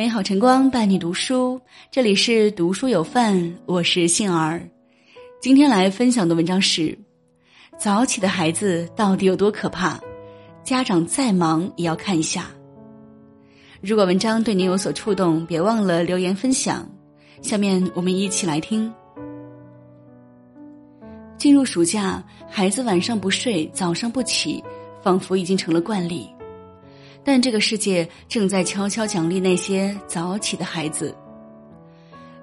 美好晨光伴你读书，这里是读书有范，我是杏儿。今天来分享的文章是：早起的孩子到底有多可怕？家长再忙也要看一下。如果文章对您有所触动，别忘了留言分享。下面我们一起来听。进入暑假，孩子晚上不睡，早上不起，仿佛已经成了惯例。但这个世界正在悄悄奖励那些早起的孩子。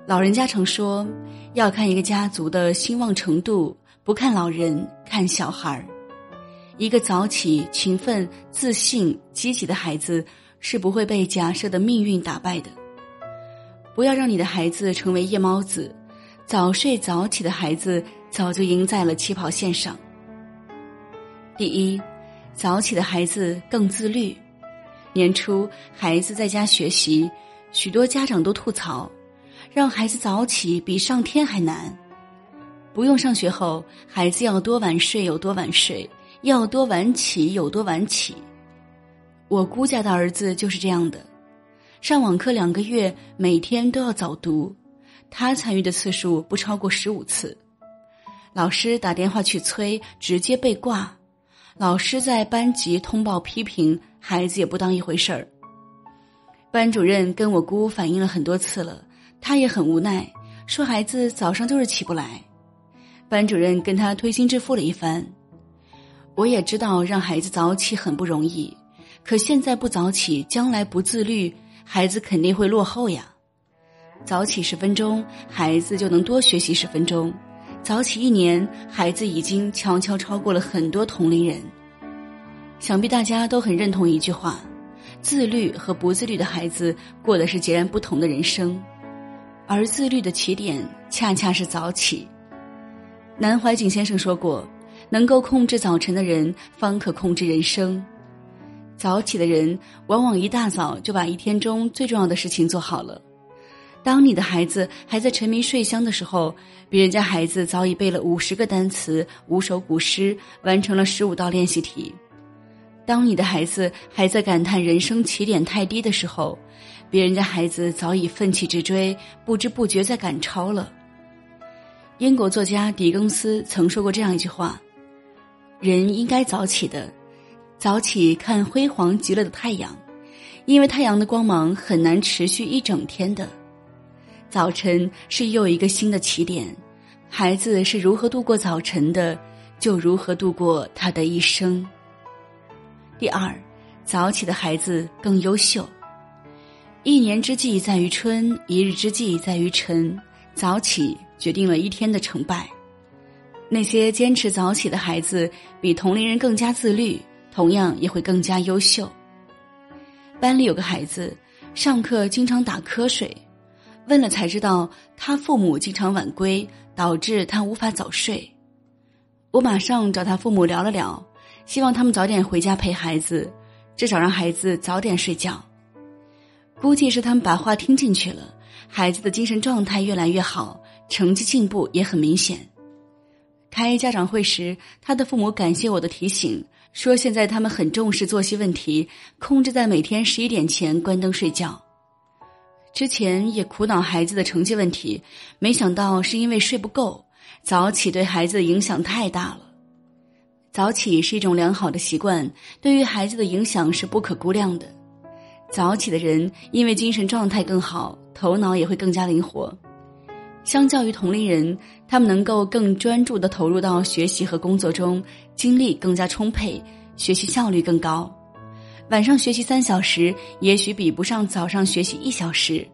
老人家常说，要看一个家族的兴旺程度，不看老人，看小孩儿。一个早起、勤奋、自信、积极的孩子，是不会被假设的命运打败的。不要让你的孩子成为夜猫子，早睡早起的孩子早就赢在了起跑线上。第一，早起的孩子更自律。年初，孩子在家学习，许多家长都吐槽，让孩子早起比上天还难。不用上学后，孩子要多晚睡有多晚睡，要多晚起有多晚起。我姑家的儿子就是这样的，上网课两个月，每天都要早读，他参与的次数不超过十五次。老师打电话去催，直接被挂。老师在班级通报批评，孩子也不当一回事儿。班主任跟我姑反映了很多次了，他也很无奈，说孩子早上就是起不来。班主任跟他推心置腹了一番。我也知道让孩子早起很不容易，可现在不早起，将来不自律，孩子肯定会落后呀。早起十分钟，孩子就能多学习十分钟。早起一年，孩子已经悄悄超过了很多同龄人。想必大家都很认同一句话：自律和不自律的孩子过的是截然不同的人生，而自律的起点恰恰是早起。南怀瑾先生说过：“能够控制早晨的人，方可控制人生。”早起的人往往一大早就把一天中最重要的事情做好了。当你的孩子还在沉迷睡香的时候，别人家孩子早已背了五十个单词、五首古诗，完成了十五道练习题。当你的孩子还在感叹人生起点太低的时候，别人家孩子早已奋起直追，不知不觉在赶超了。英国作家狄更斯曾说过这样一句话：“人应该早起的，早起看辉煌极了的太阳，因为太阳的光芒很难持续一整天的。”早晨是又一个新的起点，孩子是如何度过早晨的，就如何度过他的一生。第二，早起的孩子更优秀。一年之计在于春，一日之计在于晨。早起决定了一天的成败。那些坚持早起的孩子，比同龄人更加自律，同样也会更加优秀。班里有个孩子，上课经常打瞌睡。问了才知道，他父母经常晚归，导致他无法早睡。我马上找他父母聊了聊，希望他们早点回家陪孩子，至少让孩子早点睡觉。估计是他们把话听进去了，孩子的精神状态越来越好，成绩进步也很明显。开家长会时，他的父母感谢我的提醒，说现在他们很重视作息问题，控制在每天十一点前关灯睡觉。之前也苦恼孩子的成绩问题，没想到是因为睡不够。早起对孩子影响太大了。早起是一种良好的习惯，对于孩子的影响是不可估量的。早起的人因为精神状态更好，头脑也会更加灵活。相较于同龄人，他们能够更专注的投入到学习和工作中，精力更加充沛，学习效率更高。晚上学习三小时，也许比不上早上学习一小时。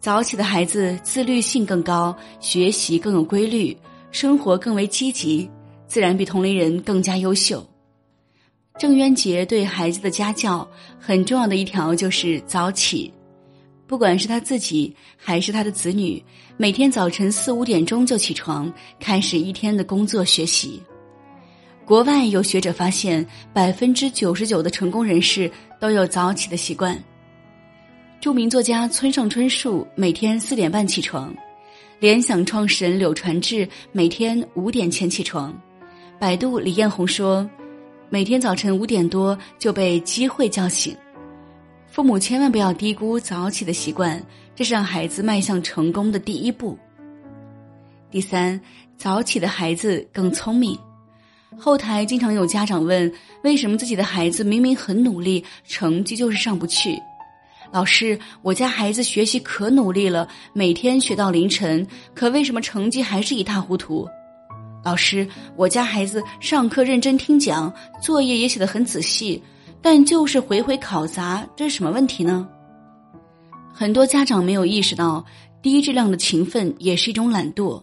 早起的孩子自律性更高，学习更有规律，生活更为积极，自然比同龄人更加优秀。郑渊洁对孩子的家教很重要的一条就是早起，不管是他自己还是他的子女，每天早晨四五点钟就起床，开始一天的工作学习。国外有学者发现，百分之九十九的成功人士都有早起的习惯。著名作家村上春树每天四点半起床，联想创始人柳传志每天五点前起床，百度李彦宏说，每天早晨五点多就被机会叫醒。父母千万不要低估早起的习惯，这是让孩子迈向成功的第一步。第三，早起的孩子更聪明。后台经常有家长问：为什么自己的孩子明明很努力，成绩就是上不去？老师，我家孩子学习可努力了，每天学到凌晨，可为什么成绩还是一塌糊涂？老师，我家孩子上课认真听讲，作业也写得很仔细，但就是回回考砸，这是什么问题呢？很多家长没有意识到，低质量的勤奋也是一种懒惰，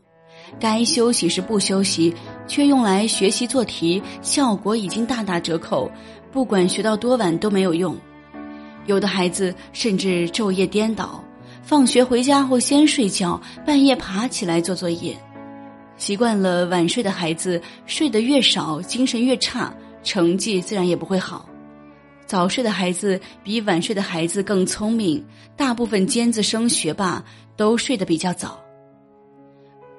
该休息时不休息，却用来学习做题，效果已经大打折扣。不管学到多晚都没有用，有的孩子甚至昼夜颠倒，放学回家后先睡觉，半夜爬起来做作业。习惯了晚睡的孩子，睡得越少，精神越差，成绩自然也不会好。早睡的孩子比晚睡的孩子更聪明，大部分尖子生、学霸都睡得比较早。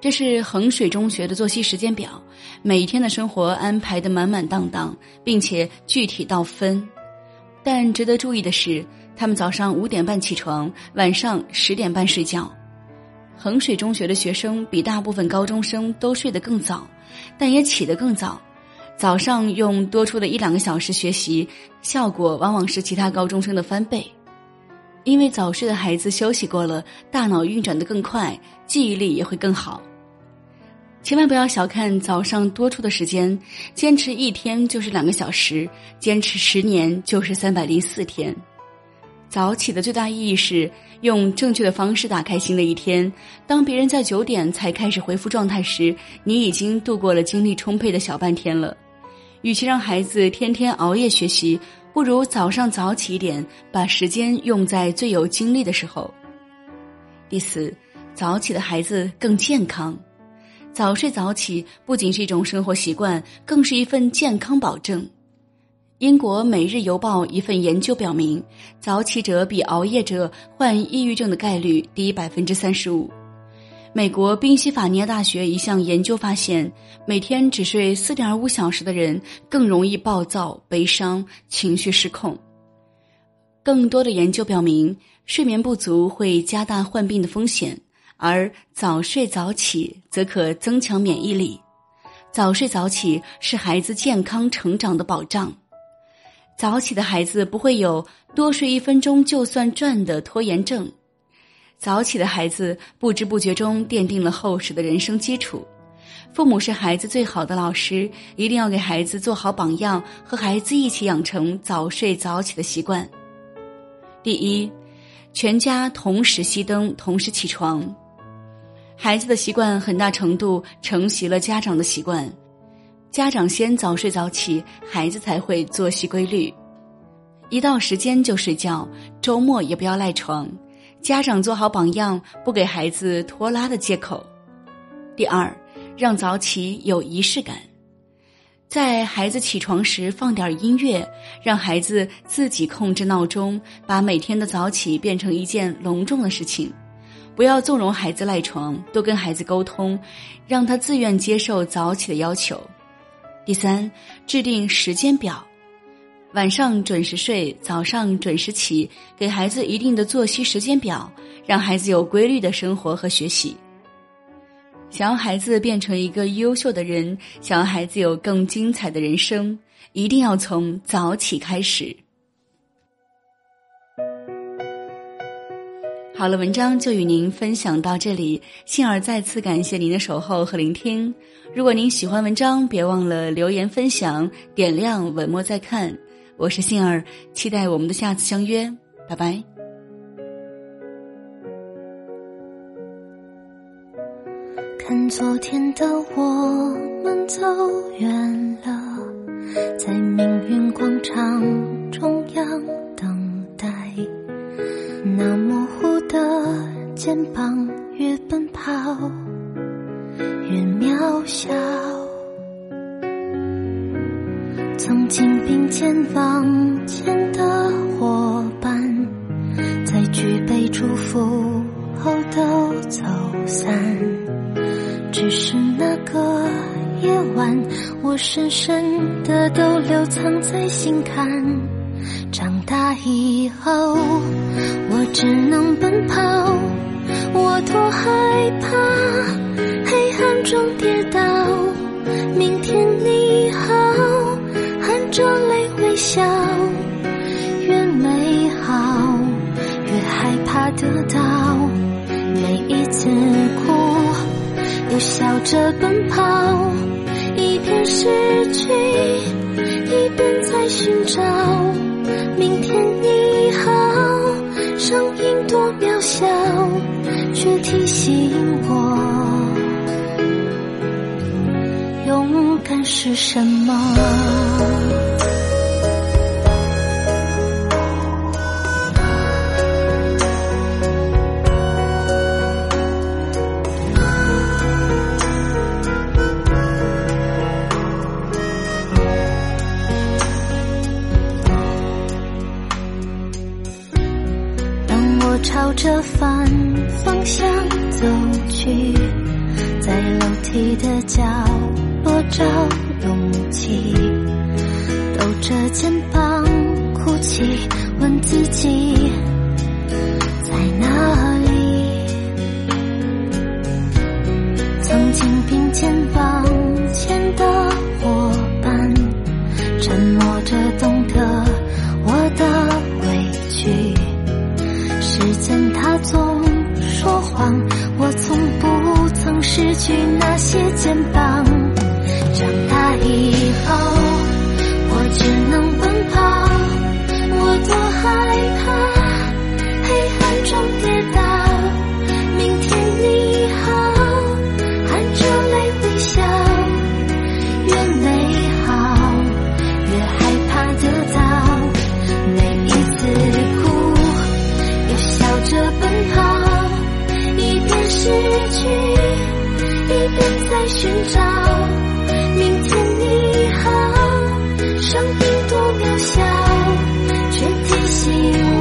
这是衡水中学的作息时间表，每天的生活安排的满满当当，并且具体到分。但值得注意的是，他们早上五点半起床，晚上十点半睡觉。衡水中学的学生比大部分高中生都睡得更早，但也起得更早。早上用多出的一两个小时学习，效果往往是其他高中生的翻倍。因为早睡的孩子休息过了，大脑运转的更快，记忆力也会更好。千万不要小看早上多出的时间，坚持一天就是两个小时，坚持十年就是三百零四天。早起的最大意义是用正确的方式打开新的一天。当别人在九点才开始恢复状态时，你已经度过了精力充沛的小半天了。与其让孩子天天熬夜学习，不如早上早起一点，把时间用在最有精力的时候。第四，早起的孩子更健康。早睡早起不仅是一种生活习惯，更是一份健康保证。英国《每日邮报》一份研究表明，早起者比熬夜者患抑郁症的概率低百分之三十五。美国宾夕法尼亚大学一项研究发现，每天只睡四点五小时的人更容易暴躁、悲伤、情绪失控。更多的研究表明，睡眠不足会加大患病的风险，而早睡早起则可增强免疫力。早睡早起是孩子健康成长的保障。早起的孩子不会有多睡一分钟就算赚的拖延症，早起的孩子不知不觉中奠定了厚实的人生基础。父母是孩子最好的老师，一定要给孩子做好榜样，和孩子一起养成早睡早起的习惯。第一，全家同时熄灯，同时起床。孩子的习惯很大程度承袭了家长的习惯。家长先早睡早起，孩子才会作息规律。一到时间就睡觉，周末也不要赖床。家长做好榜样，不给孩子拖拉的借口。第二，让早起有仪式感，在孩子起床时放点音乐，让孩子自己控制闹钟，把每天的早起变成一件隆重的事情。不要纵容孩子赖床，多跟孩子沟通，让他自愿接受早起的要求。第三，制定时间表，晚上准时睡，早上准时起，给孩子一定的作息时间表，让孩子有规律的生活和学习。想要孩子变成一个优秀的人，想要孩子有更精彩的人生，一定要从早起开始。好了，文章就与您分享到这里。杏儿再次感谢您的守候和聆听。如果您喜欢文章，别忘了留言分享、点亮、文末再看。我是杏儿，期待我们的下次相约。拜拜。看昨天的我们走远了，在命运广场中央肩膀越奔跑。越渺小，曾经并肩往前的伙伴，在举杯祝福后都走散。只是那个夜晚，我深深的都留藏在心坎。长大以后，我只能奔跑，我多害怕黑暗中跌倒。明天你好，含着泪微笑，越美好越害怕得到。每一次哭，又笑着奔跑，一边失去，一边在寻找。笑，却提醒我，勇敢是什么。朝着反方向走去，在楼梯的角落找勇气，抖着肩膀哭泣，问自己在哪里？曾经并肩往希望。